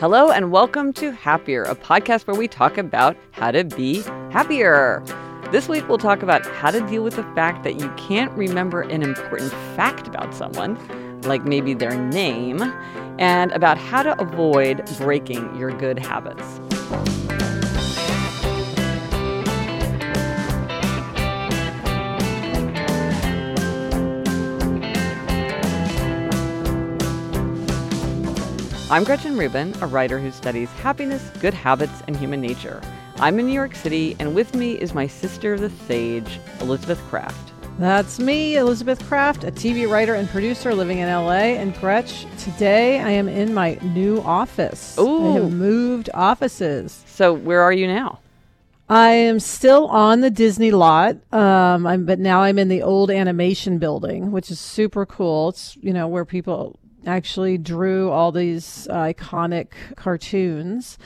Hello, and welcome to Happier, a podcast where we talk about how to be happier. This week, we'll talk about how to deal with the fact that you can't remember an important fact about someone, like maybe their name, and about how to avoid breaking your good habits. I'm Gretchen Rubin, a writer who studies happiness, good habits, and human nature. I'm in New York City, and with me is my sister, the sage, Elizabeth Craft. That's me, Elizabeth Craft, a TV writer and producer living in LA. And Gretch, today I am in my new office. Ooh. I have moved offices. So, where are you now? I am still on the Disney lot, um, I'm, but now I'm in the old animation building, which is super cool. It's you know where people actually drew all these iconic cartoons.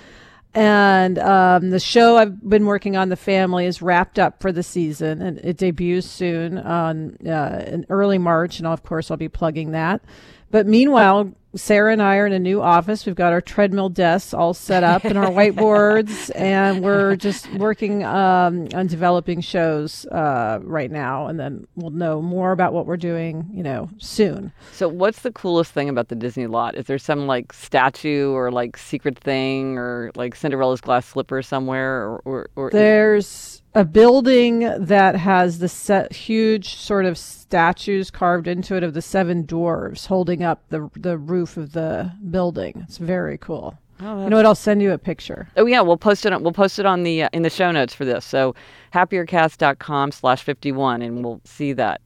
And um, the show I've been working on, The Family, is wrapped up for the season, and it debuts soon on uh, in early March. And of course, I'll be plugging that. But meanwhile, Sarah and I are in a new office. We've got our treadmill desks all set up and our whiteboards, and we're just working um, on developing shows uh, right now. And then we'll know more about what we're doing, you know, soon. So, what's the coolest thing about the Disney lot? Is there some like statue or like secret thing or like Cinderella's glass slipper somewhere? Or, or, or There's a building that has the set, huge sort of statues carved into it of the seven dwarves holding up the the roof of the building. It's very cool. Oh, You know what? I'll send you a picture. Oh yeah, we'll post it. On, we'll post it on the uh, in the show notes for this. So happiercast.com slash fifty one, and we'll see that.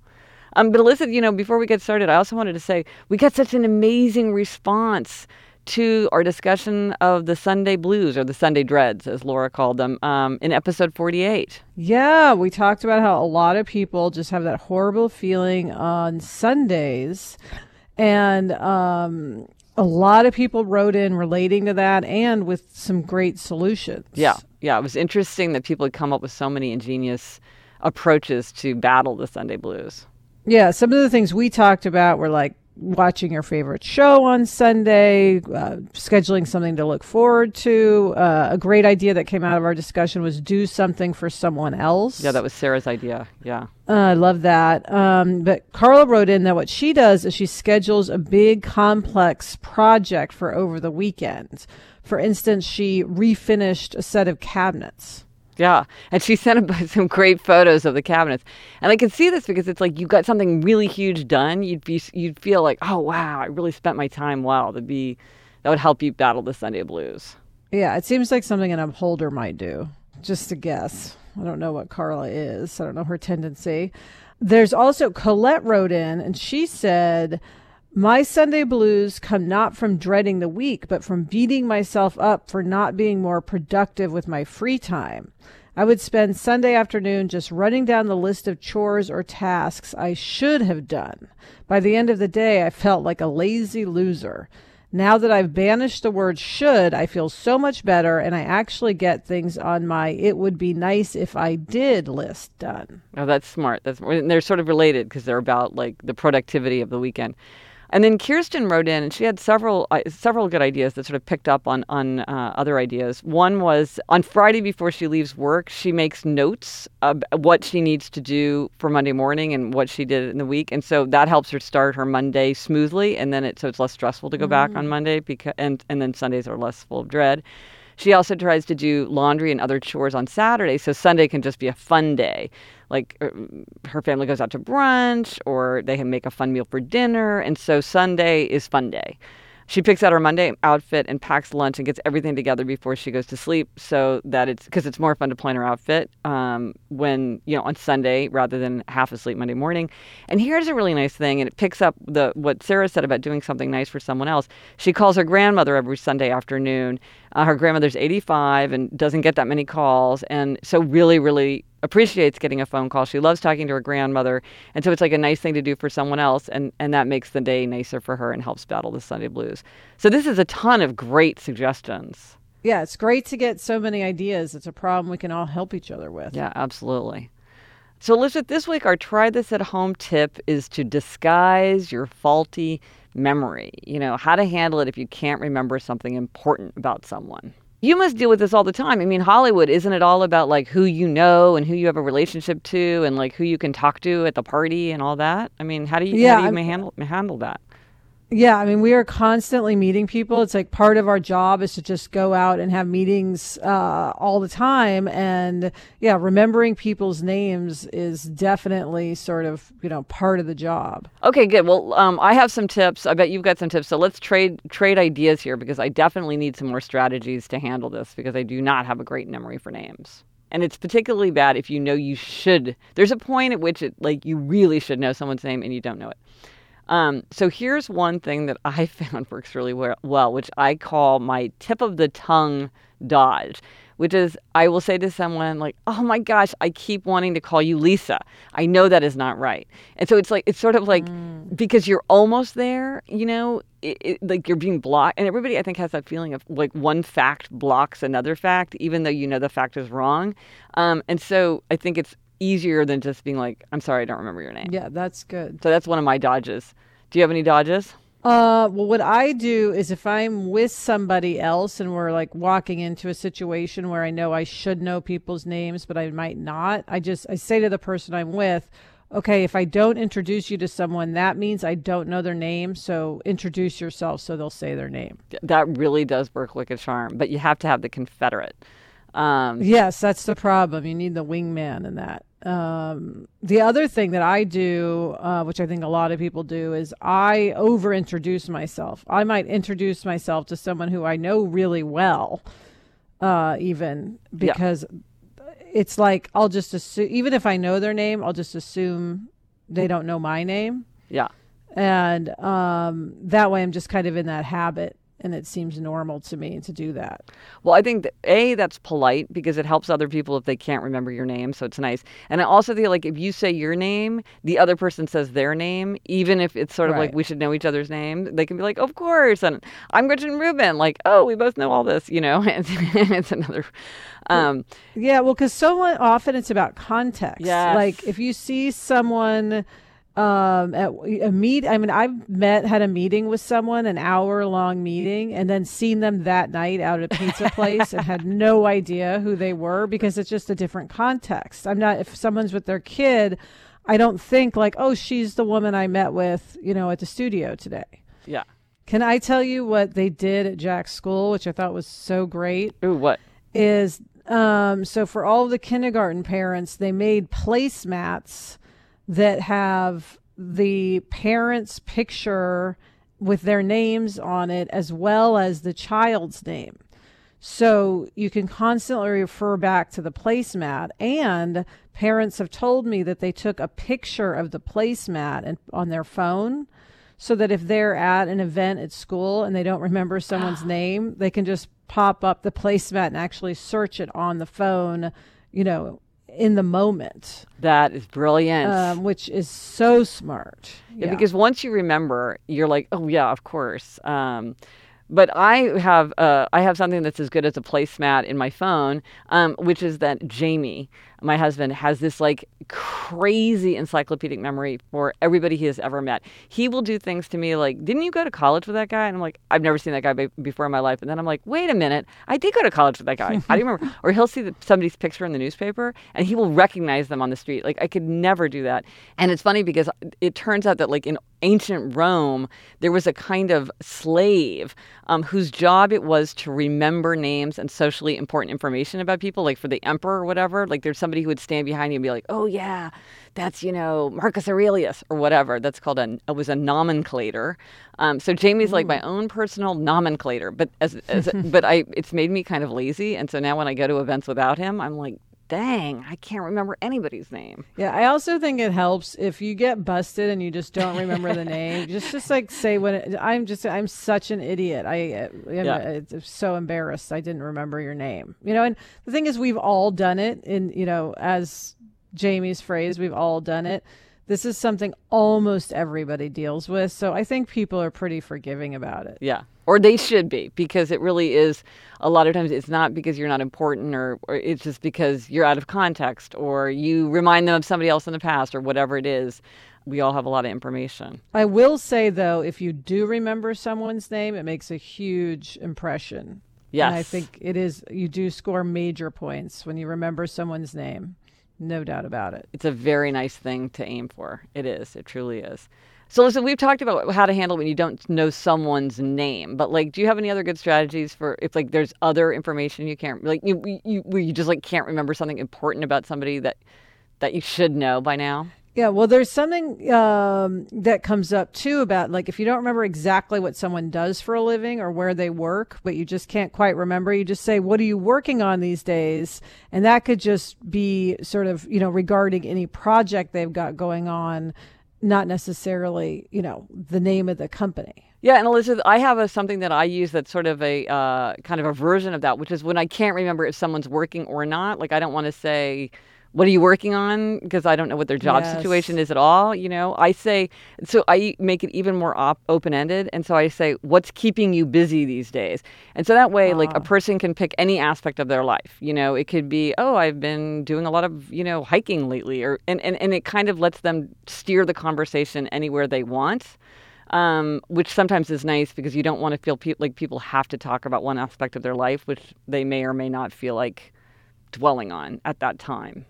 Um, but Elizabeth, you know, before we get started, I also wanted to say we got such an amazing response to our discussion of the Sunday blues or the Sunday dreads, as Laura called them, um, in episode forty eight. Yeah, we talked about how a lot of people just have that horrible feeling on Sundays, and um, a lot of people wrote in relating to that and with some great solutions. Yeah, yeah, it was interesting that people had come up with so many ingenious approaches to battle the Sunday blues. Yeah, some of the things we talked about were like watching your favorite show on Sunday, uh, scheduling something to look forward to. Uh, a great idea that came out of our discussion was do something for someone else. Yeah, that was Sarah's idea. Yeah. Uh, I love that. Um, but Carla wrote in that what she does is she schedules a big complex project for over the weekend. For instance, she refinished a set of cabinets. Yeah, and she sent us some great photos of the cabinets, and I can see this because it's like you got something really huge done. You'd be you'd feel like, oh wow, I really spent my time well. To be that would help you battle the Sunday blues. Yeah, it seems like something an upholder might do. Just a guess. I don't know what Carla is. I don't know her tendency. There's also Colette wrote in and she said, My Sunday blues come not from dreading the week, but from beating myself up for not being more productive with my free time. I would spend Sunday afternoon just running down the list of chores or tasks I should have done. By the end of the day, I felt like a lazy loser. Now that I've banished the word should, I feel so much better and I actually get things on my it would be nice if I did list done. Oh, that's smart. That's and they're sort of related because they're about like the productivity of the weekend. And then Kirsten wrote in, and she had several uh, several good ideas that sort of picked up on on uh, other ideas. One was on Friday before she leaves work, she makes notes of what she needs to do for Monday morning and what she did in the week, and so that helps her start her Monday smoothly. And then it so it's less stressful to go back on Monday because and and then Sundays are less full of dread. She also tries to do laundry and other chores on Saturday, so Sunday can just be a fun day. Like uh, her family goes out to brunch or they make a fun meal for dinner, and so Sunday is fun day. She picks out her Monday outfit and packs lunch and gets everything together before she goes to sleep, so that it's because it's more fun to plan her outfit um, when you know on Sunday rather than half asleep Monday morning. And here's a really nice thing, and it picks up the what Sarah said about doing something nice for someone else. She calls her grandmother every Sunday afternoon. Uh, her grandmother's 85 and doesn't get that many calls, and so really, really appreciates getting a phone call. She loves talking to her grandmother, and so it's like a nice thing to do for someone else, and and that makes the day nicer for her and helps battle the Sunday blues. So this is a ton of great suggestions. Yeah, it's great to get so many ideas. It's a problem we can all help each other with. Yeah, absolutely. So, Elizabeth, this week our try this at home tip is to disguise your faulty memory. You know, how to handle it if you can't remember something important about someone. You must deal with this all the time. I mean, Hollywood, isn't it all about like who you know and who you have a relationship to and like who you can talk to at the party and all that? I mean, how do you, Yeah, how do you I'm- handle, handle that? Yeah, I mean, we are constantly meeting people. It's like part of our job is to just go out and have meetings uh, all the time. And yeah, remembering people's names is definitely sort of, you know, part of the job. Okay, good. Well, um, I have some tips. I bet you've got some tips. So let's trade trade ideas here because I definitely need some more strategies to handle this because I do not have a great memory for names. And it's particularly bad if you know you should. There's a point at which it like you really should know someone's name and you don't know it. Um, so here's one thing that I found works really well, which I call my tip of the tongue dodge, which is I will say to someone like, "Oh my gosh, I keep wanting to call you Lisa. I know that is not right." And so it's like it's sort of like because you're almost there, you know, it, it, like you're being blocked, and everybody I think has that feeling of like one fact blocks another fact, even though you know the fact is wrong. Um, and so I think it's easier than just being like, "I'm sorry, I don't remember your name." Yeah, that's good. So that's one of my dodges. Do you have any dodges? Uh, well, what I do is if I'm with somebody else and we're like walking into a situation where I know I should know people's names, but I might not, I just I say to the person I'm with, okay, if I don't introduce you to someone, that means I don't know their name. So introduce yourself so they'll say their name. That really does work like a charm, but you have to have the Confederate. Um, Yes, that's the problem. You need the wingman in that. Um, the other thing that I do, uh, which I think a lot of people do, is I over introduce myself. I might introduce myself to someone who I know really well, uh, even Yeah. because it's like I'll just assume, even if I know their name, I'll just assume they don't know my name. yeah. And um, that way I'm just kind of in that habit. And it seems normal to me to do that. Well, I think that, a that's polite because it helps other people if they can't remember your name, so it's nice. And I also feel like if you say your name, the other person says their name, even if it's sort of like we should know each other's name, they can be like, "Of course," and I'm Gretchen Rubin, like, "Oh, we both know all this," you know. it's, it's another. Um, Yeah, well, because so often it's about context. Yeah. Like if you see someone um, at a meet, I mean, I've met, had a meeting with someone, an hour long meeting, and then seen them that night out at a pizza place and had no idea who they were because it's just a different context. I'm not, if someone's with their kid, I don't think like, oh, she's the woman I met with, you know, at the studio today. yeah. Can I tell you what they did at Jack's school, which I thought was so great? Ooh, what? is um, so for all the kindergarten parents, they made placemats that have the parents' picture with their names on it as well as the child's name. So you can constantly refer back to the placemat. And parents have told me that they took a picture of the placemat and, on their phone so that if they're at an event at school and they don't remember someone's name, they can just pop up the placemat and actually search it on the phone, you know, in the moment, That is brilliant. um, which is so smart. Yeah, because once you remember, you're like, oh yeah, of course. Um, but I have uh, I have something that's as good as a placemat in my phone, um, which is that Jamie, my husband, has this like crazy encyclopedic memory for everybody he has ever met. He will do things to me like, "Didn't you go to college with that guy?" And I'm like, "I've never seen that guy be- before in my life." And then I'm like, "Wait a minute, I did go to college with that guy. How do you remember?" or he'll see the, somebody's picture in the newspaper and he will recognize them on the street. Like I could never do that. And it's funny because it turns out that like in ancient Rome, there was a kind of slave um, whose job it was to remember names and socially important information about people, like for the emperor or whatever. Like there's somebody who would stand behind you and be like, "Oh yeah, that's you know Marcus Aurelius or whatever." That's called a it was a nomenclator. Um, so Jamie's like my own personal nomenclator, but as, as but I it's made me kind of lazy, and so now when I go to events without him, I'm like. Dang, I can't remember anybody's name. Yeah, I also think it helps if you get busted and you just don't remember the name. Just, just like say when it, I'm just, I'm such an idiot. I am Yeah. uh, so embarrassed. I didn't remember your name. You know, and the thing is, we've all done it. In you know, as Jamie's phrase, we've all done it. This is something almost everybody deals with. So I think people are pretty forgiving about it. Yeah. Or they should be because it really is a lot of times it's not because you're not important or, or it's just because you're out of context or you remind them of somebody else in the past or whatever it is. We all have a lot of information. I will say though, if you do remember someone's name, it makes a huge impression. Yes. And I think it is you do score major points when you remember someone's name. No doubt about it. It's a very nice thing to aim for. It is. It truly is. So listen, we've talked about how to handle when you don't know someone's name, but like, do you have any other good strategies for if like there's other information you can't like you you you just like can't remember something important about somebody that that you should know by now? Yeah, well, there's something um, that comes up too about like if you don't remember exactly what someone does for a living or where they work, but you just can't quite remember, you just say, What are you working on these days? And that could just be sort of, you know, regarding any project they've got going on, not necessarily, you know, the name of the company. Yeah, and Elizabeth, I have a something that I use that's sort of a uh, kind of a version of that, which is when I can't remember if someone's working or not. Like I don't want to say what are you working on? Because i don't know what their job Yes. situation is at all you know? I say so i make it even more op- open-ended and so i say what's keeping you busy these days? And so that way like a person can pick any aspect of their life you know? It could be oh i've been doing a lot of you know hiking lately or and, and, and it kind of lets them steer the conversation anywhere they want um, which sometimes is nice because you don't want to feel pe- like people have to talk about one aspect of their life which they may or may not feel like dwelling on at that time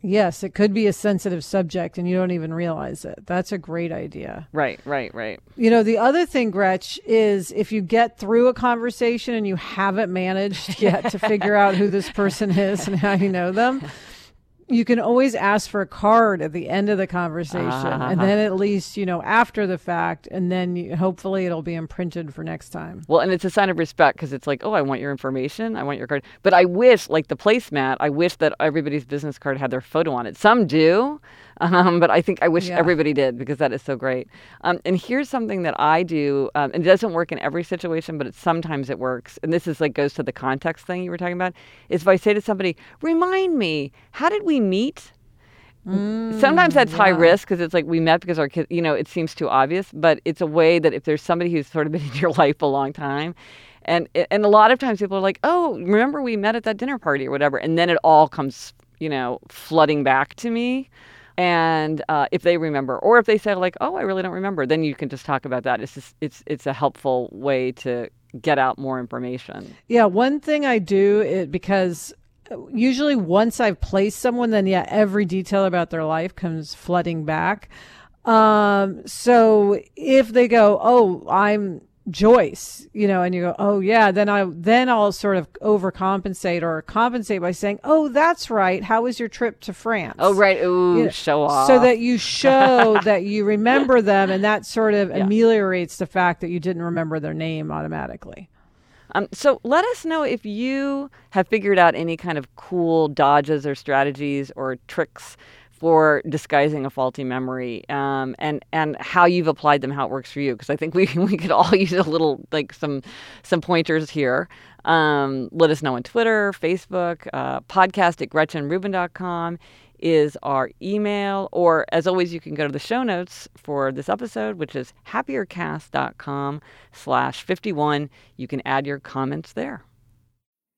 Yes, it could be a sensitive subject and you don't even realize it. That's a great idea. Right, right, right. You know, the other thing, Gretch, is if you get through a conversation and you haven't managed yet to figure out who this person is and how you know them, you can always ask for a card at the end of the conversation. Ah. And then at least, you know, after the fact, and then you, hopefully it'll be imprinted for next time. Well, and it's a sign of respect because it's like, oh, I want your information, I want your card. But I wish, like the placemat, I wish that everybody's business card had their photo on it. Some do, um, but I think I wish Yeah. everybody did because that is so great. Um, and here's something that I do, um, and it doesn't work in every situation, but it, sometimes it works. And this is like goes to the context thing you were talking about. Is if I say to somebody, remind me, how did we meet? Sometimes that's high Mm, risk because it's like we met because our kid, you know, it seems too obvious. But it's a way that if there's somebody who's sort of been in your life a long time, and and a lot of times people are like, oh, remember we met at that dinner party or whatever, and then it all comes, you know, flooding back to me. And uh, if they remember, or if they say like, oh, I really don't remember, then you can just talk about that. It's just it's it's a helpful way to get out more information. Yeah, one thing I do it because usually once I've placed someone, then yeah, every detail about their life comes flooding back. Um, so if they go, "Oh, I'm Joyce," you know, and you go, "Oh yeah," then I then I'll sort of overcompensate or compensate by saying, "Oh, that's right. How was your trip to France?" Oh right, ooh, You know, show off. So that you show that you remember them, and that sort of Yeah. ameliorates the fact that you didn't remember their name automatically. Um, so let us know if you have figured out any kind of cool dodges or strategies or tricks for disguising a faulty memory, um, and and how you've applied them, how it works for you. Because I think we we could all use a little like some some pointers here. Um, let us know on Twitter, Facebook, uh, podcast at GretchenRubin.com is our email. Or as always, you can go to the show notes for this episode, which is happiercast.com slash 51. You can add your comments there.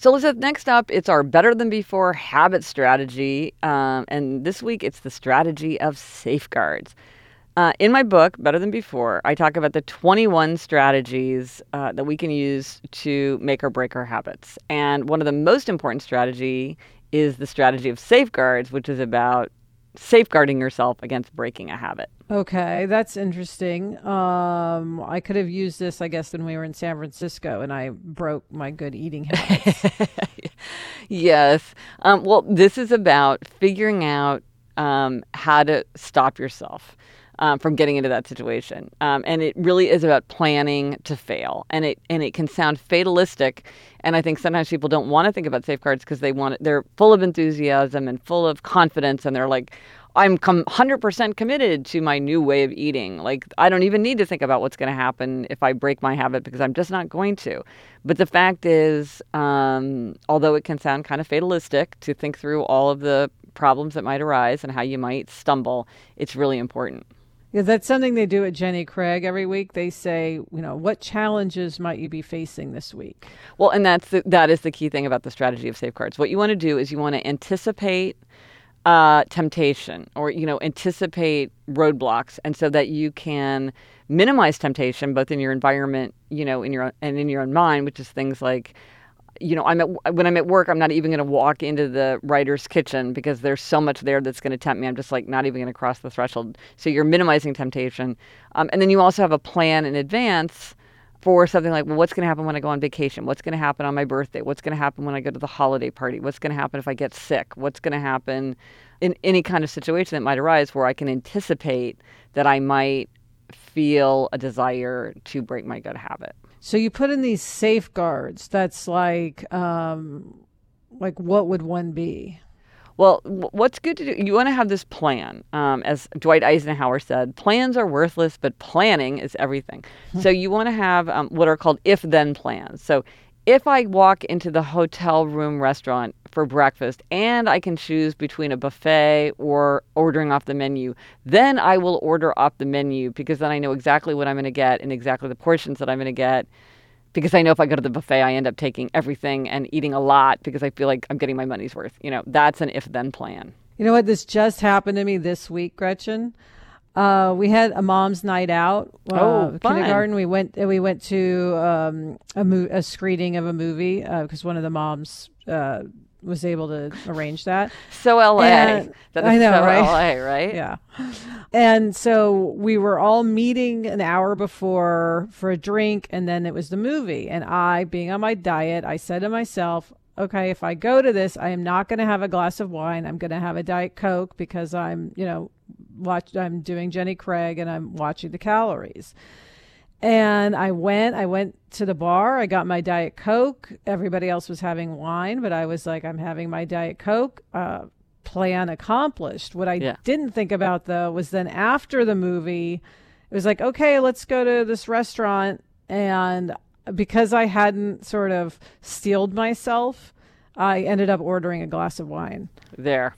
So, Elizabeth, next up, it's our better than before habit strategy. Um, and this week, it's the strategy of safeguards. Uh, in my book, Better Than Before, I talk about the 21 strategies uh, that we can use to make or break our habits. And one of the most important strategy is the strategy of safeguards, which is about safeguarding yourself against breaking a habit. Okay, that's interesting. Um, I could have used this, I guess, when we were in San Francisco and I broke my good eating habits. yes. Um, well, this is about figuring out um, how to stop yourself. Um, from getting into that situation, um, and it really is about planning to fail, and it and it can sound fatalistic, and I think sometimes people don't want to think about safeguards because they want it, they're full of enthusiasm and full of confidence, and they're like, I'm com- 100% committed to my new way of eating. Like, I don't even need to think about what's going to happen if I break my habit because I'm just not going to. But the fact is, um, although it can sound kind of fatalistic to think through all of the problems that might arise and how you might stumble, it's really important. Yeah, that's something they do at Jenny Craig every week. They say, you know, what challenges might you be facing this week? Well, and that's the, that is the key thing about the strategy of safeguards. What you want to do is you want to anticipate uh, temptation or you know anticipate roadblocks and so that you can minimize temptation both in your environment you know in your and in your own mind which is things like you know i'm at, when i'm at work i'm not even going to walk into the writer's kitchen because there's so much there that's going to tempt me i'm just like not even going to cross the threshold so you're minimizing temptation um, and then you also have a plan in advance for something like, well, what's going to happen when I go on vacation? What's going to happen on my birthday? What's going to happen when I go to the holiday party? What's going to happen if I get sick? What's going to happen in any kind of situation that might arise where I can anticipate that I might feel a desire to break my good habit? So you put in these safeguards. That's like, um, like what would one be? Well, what's good to do? You want to have this plan. Um, as Dwight Eisenhower said, plans are worthless, but planning is everything. Hmm. so you want to have um, what are called if then plans. So if I walk into the hotel room restaurant for breakfast and I can choose between a buffet or ordering off the menu, then I will order off the menu because then I know exactly what I'm going to get and exactly the portions that I'm going to get because I know if I go to the buffet, I end up taking everything and eating a lot because I feel like I'm getting my money's worth. You know, that's an if then plan. You know what? This just happened to me this week, Gretchen. Uh, we had a mom's night out. Uh, oh, kindergarten. We went. We went to um, a, mo- a screening of a movie because uh, one of the moms uh, was able to arrange that. So LA. And, I know, so right? LA, right? Yeah. And so we were all meeting an hour before for a drink, and then it was the movie. And I, being on my diet, I said to myself, okay, if I go to this, I am not going to have a glass of wine. I'm going to have a Diet Coke because I'm, you know, watch, I'm doing Jenny Craig and I'm watching the calories. And I went, I went to the bar. I got my Diet Coke. Everybody else was having wine, but I was like, I'm having my Diet Coke. Uh, plan accomplished. What I yeah. didn't think about though was then after the movie, it was like, okay, let's go to this restaurant. And because I hadn't sort of steeled myself, I ended up ordering a glass of wine. There.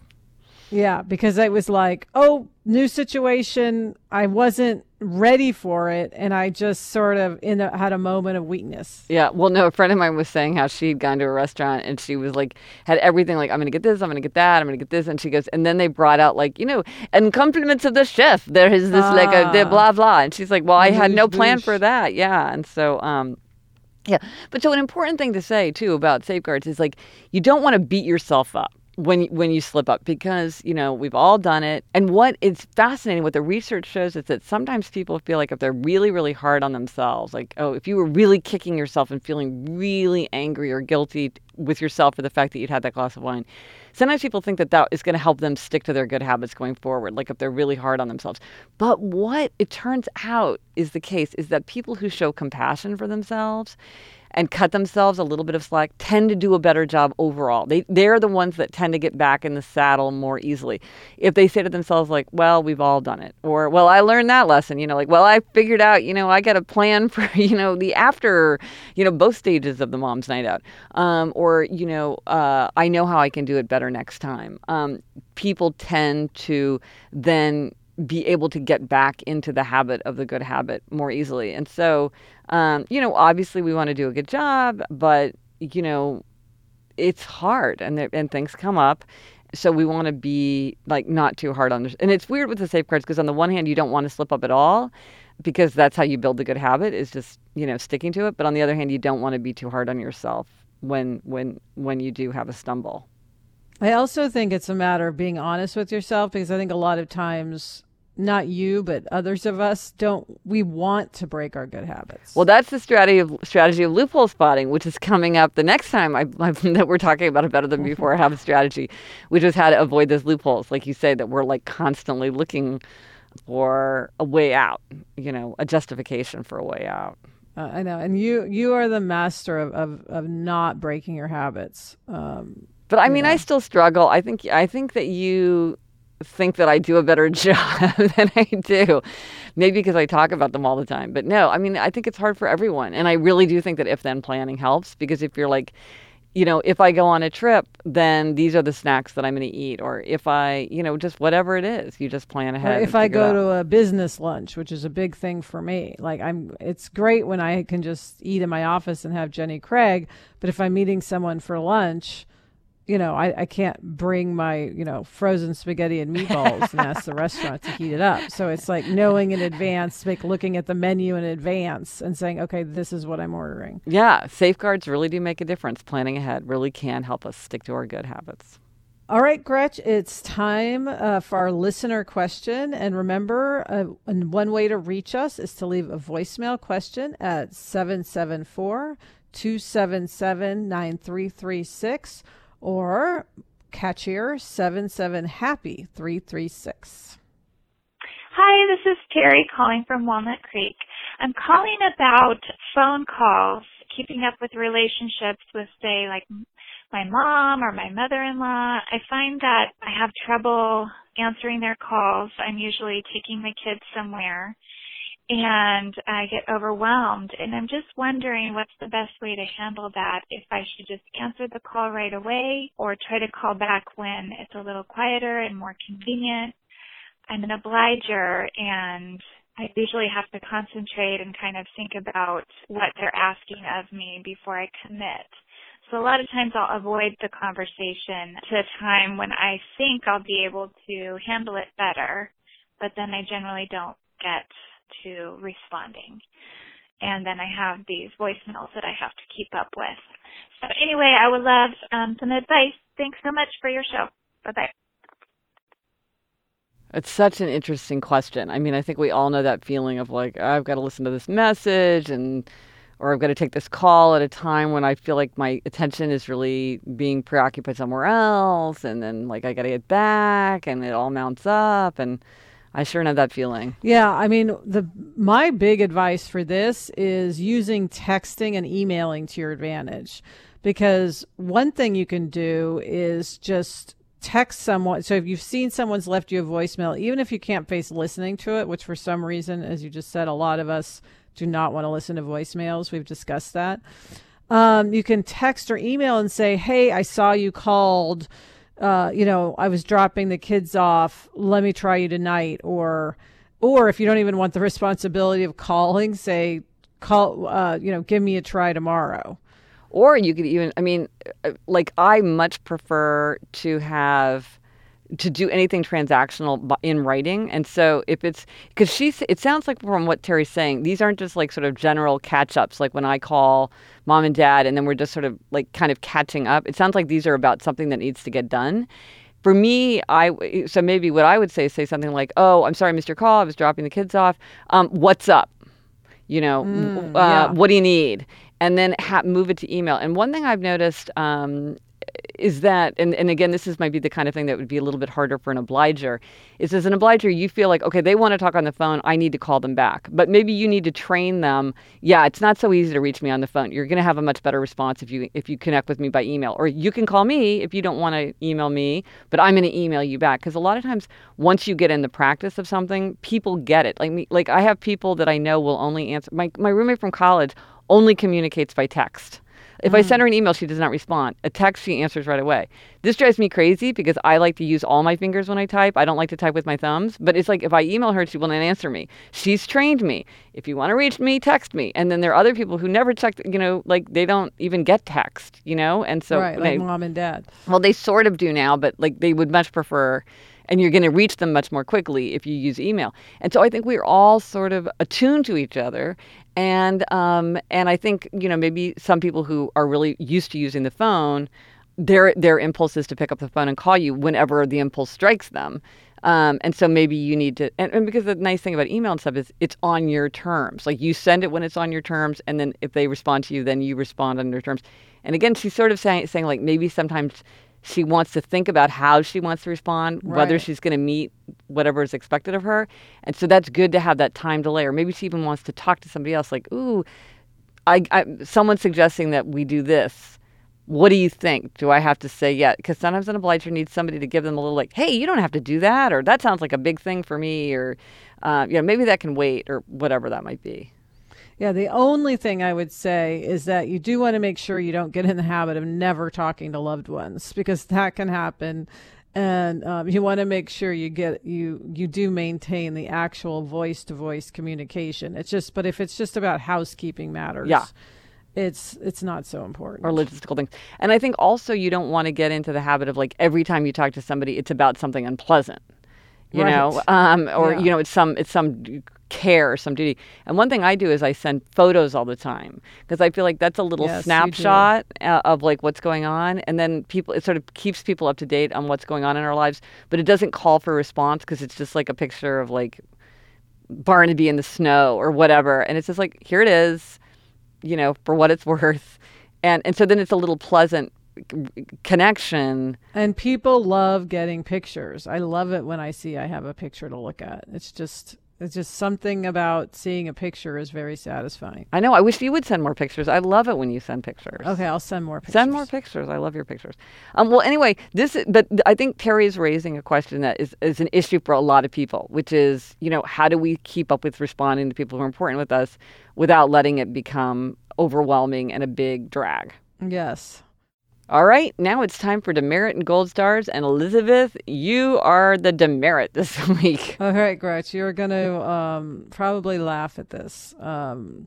Yeah, because it was like, oh, new situation. I wasn't ready for it, and I just sort of in a, had a moment of weakness. Yeah, well, no, a friend of mine was saying how she'd gone to a restaurant and she was like, had everything like, I'm gonna get this, I'm gonna get that, I'm gonna get this, and she goes, and then they brought out like, you know, and compliments of the chef. There is this like a the ah. blah blah, and she's like, well, I had no plan for that. Yeah, and so um. Yeah. But so an important thing to say too about safeguards is like you don't want to beat yourself up when when you slip up because you know we've all done it. And what is fascinating what the research shows is that sometimes people feel like if they're really really hard on themselves like oh if you were really kicking yourself and feeling really angry or guilty with yourself for the fact that you'd had that glass of wine sometimes people think that that is going to help them stick to their good habits going forward like if they're really hard on themselves but what it turns out is the case is that people who show compassion for themselves and cut themselves a little bit of slack tend to do a better job overall. They they're the ones that tend to get back in the saddle more easily. If they say to themselves like, "Well, we've all done it," or "Well, I learned that lesson," you know, like, "Well, I figured out, you know, I got a plan for you know the after, you know, both stages of the mom's night out," um, or you know, uh, I know how I can do it better next time. Um, people tend to then be able to get back into the habit of the good habit more easily. And so, um, you know, obviously we want to do a good job, but, you know, it's hard and and things come up so we want to be like not too hard on this and it's weird with the safeguards because on the one hand you don't want to slip up at all because that's how you build a good habit is just you know sticking to it but on the other hand you don't want to be too hard on yourself when when when you do have a stumble i also think it's a matter of being honest with yourself because i think a lot of times not you, but others of us don't. We want to break our good habits. Well, that's the strategy of strategy of loophole spotting, which is coming up the next time I, I that we're talking about a better than before have a strategy, which is how to avoid those loopholes, like you say, that we're like constantly looking for a way out. You know, a justification for a way out. Uh, I know, and you you are the master of of, of not breaking your habits. Um, but I mean. I still struggle. I think I think that you think that I do a better job than I do. Maybe because I talk about them all the time. But no, I mean, I think it's hard for everyone. And I really do think that if then planning helps because if you're like, you know, if I go on a trip, then these are the snacks that I'm going to eat. Or if I, you know, just whatever it is, you just plan ahead. Or if I go to a business lunch, which is a big thing for me, like I'm, it's great when I can just eat in my office and have Jenny Craig. But if I'm meeting someone for lunch, you know, I, I can't bring my, you know, frozen spaghetti and meatballs and ask the restaurant to heat it up. So it's like knowing in advance, like looking at the menu in advance and saying, okay, this is what I'm ordering. Yeah, safeguards really do make a difference. Planning ahead really can help us stick to our good habits. All right, Gretch, it's time uh, for our listener question. And remember, uh, one way to reach us is to leave a voicemail question at 774 277 9336 or catchier 77 happy 336 hi this is terry calling from walnut creek. I'm calling about phone calls keeping up with relationships with say like my mom or my mother-in-law. I find that i have trouble answering their calls. I'm usually taking the kids somewhere and I get overwhelmed. And I'm just wondering what's the best way to handle that. If I should just answer the call right away or try to call back when it's a little quieter and more convenient. I'm an obliger and I usually have to concentrate and kind of think about what they're asking of me before I commit. So a lot of times I'll avoid the conversation to a time when I think I'll be able to handle it better, but then I generally don't get to responding. And then I have these voicemails that I have to keep up with. So anyway, I would love um, some advice. Thanks so much for your show. Bye bye. It's such an interesting question. I mean, I think we all know that feeling of like, I've got to listen to this message and or I've got to take this call at a time when I feel like my attention is really being preoccupied somewhere else and then like I got to get back and it all mounts up and I sure know that feeling. Yeah, I mean, the my big advice for this is using texting and emailing to your advantage. Because one thing you can do is just text someone. So if you've seen someone's left you a voicemail, even if you can't face listening to it, which for some reason, as you just said, a lot of us do not want to listen to voicemails. We've discussed that. Um, you can text or email and say, "Hey, I saw you called." Uh, you know, I was dropping the kids off. Let me try you tonight. Or, or if you don't even want the responsibility of calling, say, call, uh, you know, give me a try tomorrow. Or you could even, I mean, uh, like I much prefer to have to do anything transactional in writing. And so if it's because she's, it sounds like from what Terry's saying, these aren't just like sort of general catch ups, like when I call mom and dad and then we're just sort of like kind of catching up. It sounds like these are about something that needs to get done. For me, I so maybe what I would say is say something like, "Oh, I'm sorry, Mr. Call. I was dropping the kids off. Um, what's up? You know, mm, uh, yeah. what do you need?" And then ha- move it to email. And one thing I've noticed um, is that and, and again this is might be the kind of thing that would be a little bit harder for an obliger is as an obliger you feel like okay they want to talk on the phone i need to call them back. But maybe you need to train them yeah it's not so easy to reach me on the phone. You're going to have a much better response if you if you connect with me by email. Or you can call me if you don't want to email me but i'm going to email you back. Because a lot of times once you get in the practice of something people get it. Like me like i have people that i know will only answer my, my roommate from college only communicates by text If I send mm. her an email, she does not respond. A text, she answers right away. This drives me crazy because I like to use all my fingers when I type. I don't like to type with my thumbs. But it's like if I email her, she will not answer me. She's trained me. If you want to reach me, text me. And then there are other people who never check. You know, like they don't even get text. You know, and so right, they, like mom and dad. well, they sort of do now, but like they would much prefer, and you're going to reach them much more quickly if you use email. And so I think we're all sort of attuned to each other, and um, and I think you know maybe some people who are really used to using the phone, their their impulse is to pick up the phone and call you whenever the impulse strikes them. Um, and so maybe you need to, and, and because the nice thing about email and stuff is it's on your terms. Like you send it when it's on your terms, and then if they respond to you, then you respond on their terms. And again, she's sort of saying, saying like maybe sometimes she wants to think about how she wants to respond, whether she's going to meet whatever is expected of her. And so that's good to have that time delay. Or maybe she even wants to talk to somebody else, like, ooh, I, I someone's suggesting that we do this. What do you think? Do I have to say yeah? Because sometimes an obliger needs somebody to give them a little like, hey, you don't have to do that, or that sounds like a big thing for me, or uh, you know, maybe that can wait, or whatever that might be. Yeah, the only thing I would say is that you do want to make sure you don't get in the habit of never talking to loved ones because that can happen, and um, you want to make sure you get you you do maintain the actual voice to voice communication. It's just, but if it's just about housekeeping matters, Yeah. it's it's not so important. or logistical things. And I think also you don't want to get into the habit of like every time you talk to somebody, it's about something unpleasant, you know, um, or Yeah. you know, it's some it's some care or some duty. And one thing I do is I send photos all the time because I feel like that's a little Yes, snapshot uh, of like what's going on, and then people it sort of keeps people up to date on what's going on in our lives, but it doesn't call for response because it's just like a picture of like Barnaby in the snow or whatever, and it's just like here it is you know, for what it's worth. And and so then it's a little pleasant connection. And people love getting pictures. I love it when I see I have a picture to look at. It's just it's just something about seeing a picture is very satisfying. I know. I wish you would send more pictures. I love it when you send pictures. Okay, I'll send more pictures. Send more pictures. I love your pictures. Um, well, anyway, this is- but I think Terry is raising a question that is, is an issue for a lot of people, which is you know how do we keep up with responding to people who are important with us without letting it become overwhelming and a big drag. Yes. All right, now it's time for demerit and gold stars. And Elizabeth, you are the demerit this week. All right, Gretch, you're going to um, probably laugh at this. Um,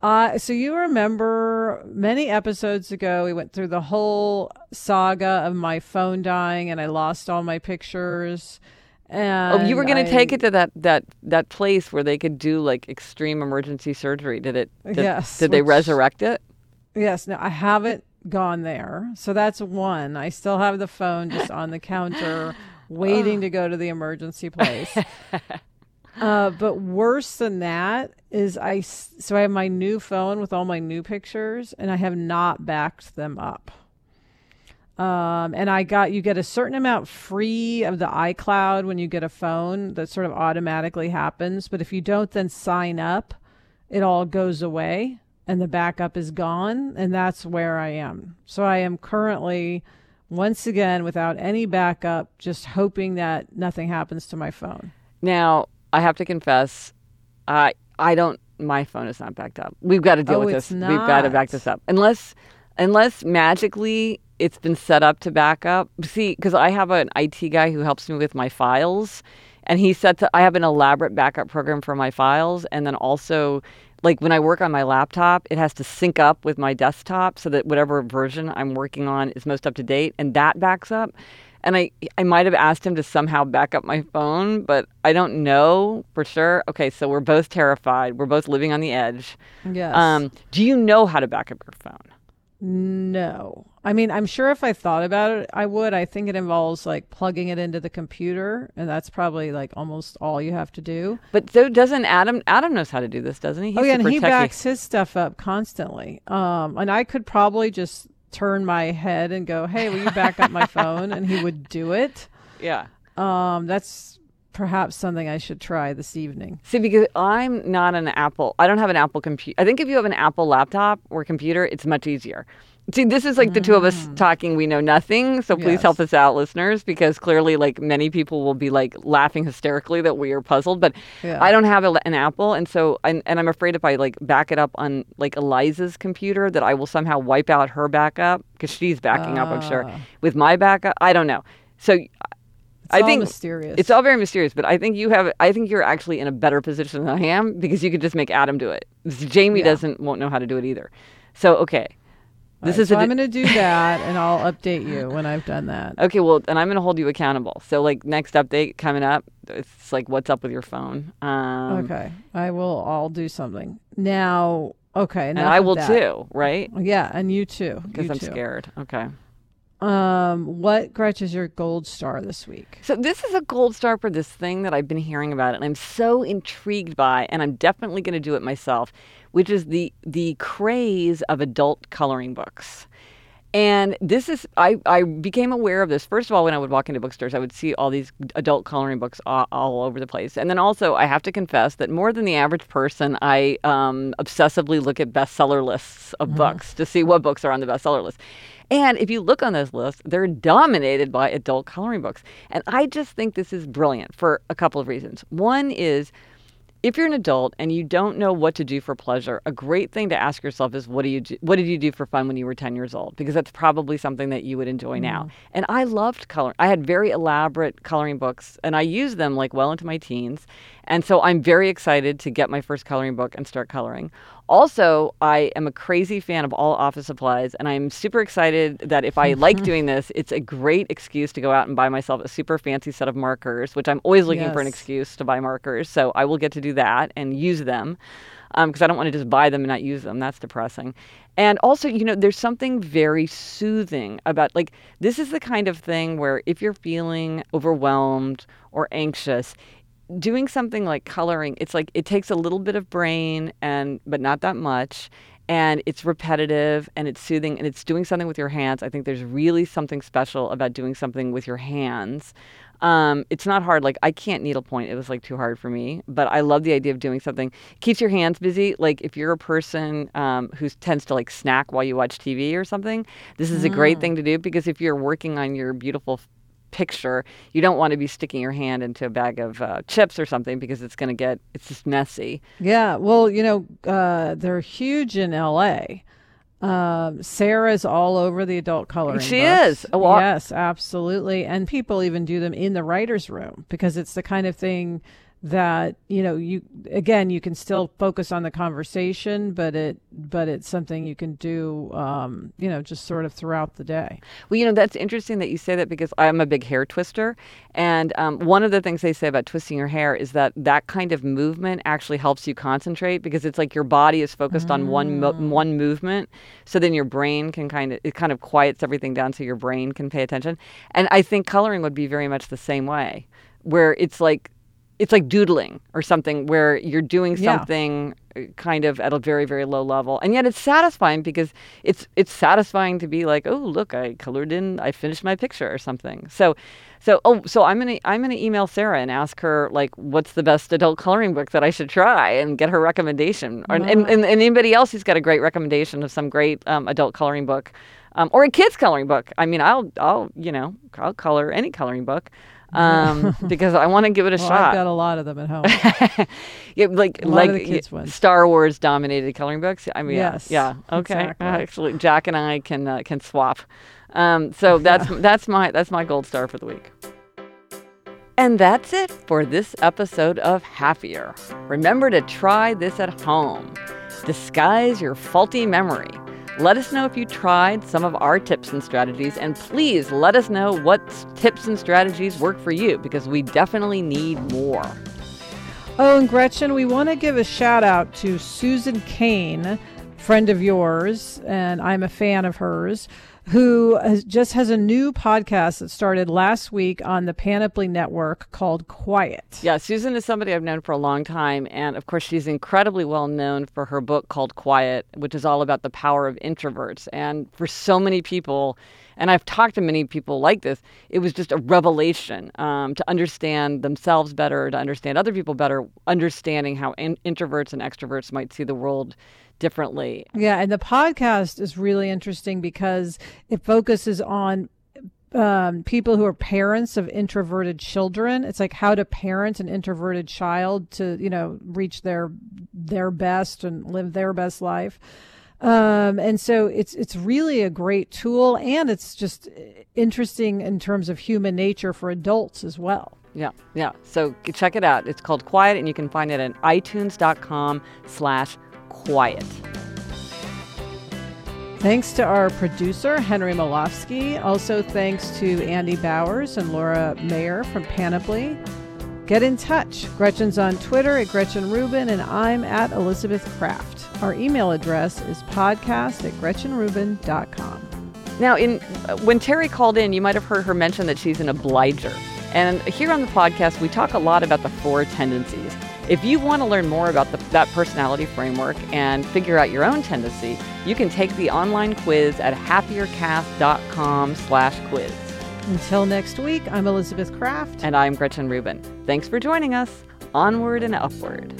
uh, so you remember many episodes ago, we went through the whole saga of my phone dying, and I lost all my pictures. And Oh, you were going to take it to that that that place where they could do like extreme emergency surgery. Did it? Did, Yes, Did they resurrect it? Yes, no, I haven't gone there. So that's one. I still have the phone just on the counter waiting to go to the emergency place. uh, but worse than that I I so I have my new phone with all my new pictures and I have not backed them up. Um, and I got you get a certain amount free of the iCloud when you get a phone that sort of automatically happens. But if you don't then sign up, it all goes away and the backup is gone. And that's where I am. So I am currently, once again, without any backup, just hoping that nothing happens to my phone. Now I have to confess, I I don't. My phone is not backed up. We've got to deal Oh, with this. We've got to back this up. Unless unless magically it's been set up to back up. See, because I have an IT guy who helps me with my files, and he sets. I have an elaborate backup program for my files, and then also. Like when I work on my laptop, it has to sync up with my desktop so that whatever version I'm working on is most up to date, and that backs up. And I, I might have asked him to somehow back up my phone, but I don't know for sure. Okay, so we're both terrified. We're both living on the edge. Yes. Um, do you know how to back up your phone? No. I mean, I'm sure if I thought about it, I would. I think it involves like plugging it into the computer, and that's probably like almost all you have to do. But so doesn't Adam? Adam knows how to do this, doesn't he? He's oh, yeah, and he techie. backs his stuff up constantly. Um, and I could probably just turn my head and go, "Hey, will you back up my phone?" And he would do it. Yeah. Um, that's perhaps something I should try this evening. See, because I'm not an Apple, I don't have an Apple computer. I think if you have an Apple laptop or computer, it's much easier. See, this is like the two of us talking. We know nothing, so please Mm. Yes. help us out, listeners, because clearly, like many people will be like laughing hysterically that we are puzzled. But Yeah. I don't have a, an Apple, and so and, and I'm afraid if I like back it up on like Eliza's computer, that I will somehow wipe out her backup because she's backing up. I'm sure Ah. with my backup. I don't know. So It's I all think mysterious. it's all very mysterious, but I think you have. I think you're actually in a better position than I am because you could just make Adam do it. Jamie Yeah. doesn't won't know how to do it either. So okay, this right, is so a I'm going to do that, and I'll update you when I've done that. okay. Well, and I'm going to hold you accountable. So like next update coming up, it's like what's up with your phone. Um, okay, I will. I'll do something now. Okay, and I will that. too, right? Yeah, and you too. Because I'm too. scared. Okay. Um, what Gretch is your gold star this week? So this is a gold star for this thing that I've been hearing about, and I'm so intrigued by, and I'm definitely going to do it myself, which is the the craze of adult coloring books. And this is, I, I became aware of this. First of all, when I would walk into bookstores, I would see all these adult coloring books all, all over the place. And then also, I have to confess that more than the average person, I um, obsessively look at bestseller lists of books to see what books are on the bestseller list. And if you look on those lists, they're dominated by adult coloring books. And I just think this is brilliant for a couple of reasons. One is, if you're an adult and you don't know what to do for pleasure, a great thing to ask yourself is what do you do, what did you do for fun when you were 10 years old? Because that's probably something that you would enjoy now. Mm-hmm. And I loved coloring. I had very elaborate coloring books and I used them like well into my teens. And so I'm very excited to get my first coloring book and start coloring. Also, I am a crazy fan of all office supplies, and I'm super excited that if I like doing this, it's a great excuse to go out and buy myself a super fancy set of markers, which I'm always looking for an excuse to buy markers. So I will get to do that and use them um, because I don't want to just buy them and not use them. That's depressing. And also, you know, there's something very soothing about like this is the kind of thing where if you're feeling overwhelmed or anxious, doing something like coloring, it's like it takes a little bit of brain and but not that much. And it's repetitive and it's soothing and it's doing something with your hands. I think there's really something special about doing something with your hands. Um, it's not hard. Like I can't needlepoint. It was like too hard for me. But I love the idea of doing something. Keeps your hands busy. Like if you're a person um, who tends to like snack while you watch TV or something, this is a great thing to do because if you're working on your beautiful picture, you don't want to be sticking your hand into a bag of uh, chips or something because it's going to get it's just messy. Yeah, well, you know, uh, they're huge in L.A. Um, Sarah's all over the adult coloring. She books. is. Well, yes, absolutely. And people even do them in the writer's room because it's the kind of thing that you know you again you can still focus on the conversation but it but it's something you can do um, you know just sort of throughout the day Well, you know, that's interesting that you say that because I'm a big hair twister. And um, one of the things they say about twisting your hair is that that kind of movement actually helps you concentrate because it's like your body is focused on one mo- one movement. So then your brain can kind of, it kind of quiets everything down so your brain can pay attention. And I think coloring would be very much the same way, where it's like, it's like doodling or something where you're doing something uh, kind of at a very very low level. And yet it's satisfying because it's it's satisfying to be like oh look i colored in i finished my picture or something. So so oh so i'm gonna i'm gonna email sarah and ask her like what's the best adult coloring book that i should try? and get her recommendation. Or, and, and, and anybody else who's got a great recommendation of some great um, adult coloring book um, or a kids coloring book. I mean i'll i'll you know i'll color any coloring book um, because i want to give it a well, shot i've got a lot of them at home yeah, like like of the kids ones. Star Wars dominated coloring books. I mean, Yes, yeah, yeah, okay. exactly. Uh, actually, Jack and I can uh, can swap. Um, so that's that's my that's my gold star for the week. And that's it for this episode of Happier. Remember to try this at home. Disguise your faulty memory. Let us know if you tried some of our tips and strategies, and please let us know what tips and strategies work for you because we definitely need more. Oh, and Gretchen, we want to give a shout out to Susan Cain, friend of yours, and I'm a fan of hers, who has, just has a new podcast that started last week on the Panoply Network called Quiet. Yeah, Susan is somebody I've known for a long time. And of course, she's incredibly well known for her book called Quiet, which is all about the power of introverts. And for so many people, and I've talked to many people like this, it was just a revelation um, to understand themselves better, to understand other people better, understanding how in- introverts and extroverts might see the world differently. Yeah, and the podcast is really interesting because it focuses on um, people who are parents of introverted children. It's like how to parent an introverted child to, you know, reach their their best and live their best life. Um, and so it's it's really a great tool, and it's just interesting in terms of human nature for adults as well. Yeah, yeah. So check it out. It's called Quiet, and you can find it at itunes.com/slash quiet. Thanks to our producer, Henry Molofsky. Also, thanks to Andy Bowers and Laura Mayer from Panoply. Get in touch. Gretchen's on Twitter at Gretchen Rubin, and I'm at Elizabeth Craft. Our email address is podcast at gretchenrubin.com. Now, in when Terry called in, you might have heard her mention that she's an obliger. And here on the podcast, we talk a lot about the four tendencies. If you want to learn more about the, that personality framework and figure out your own tendency, you can take the online quiz at happiercast.com slash quiz. Until next week, I'm Elizabeth Craft. And I'm Gretchen Rubin. Thanks for joining us. Onward and upward.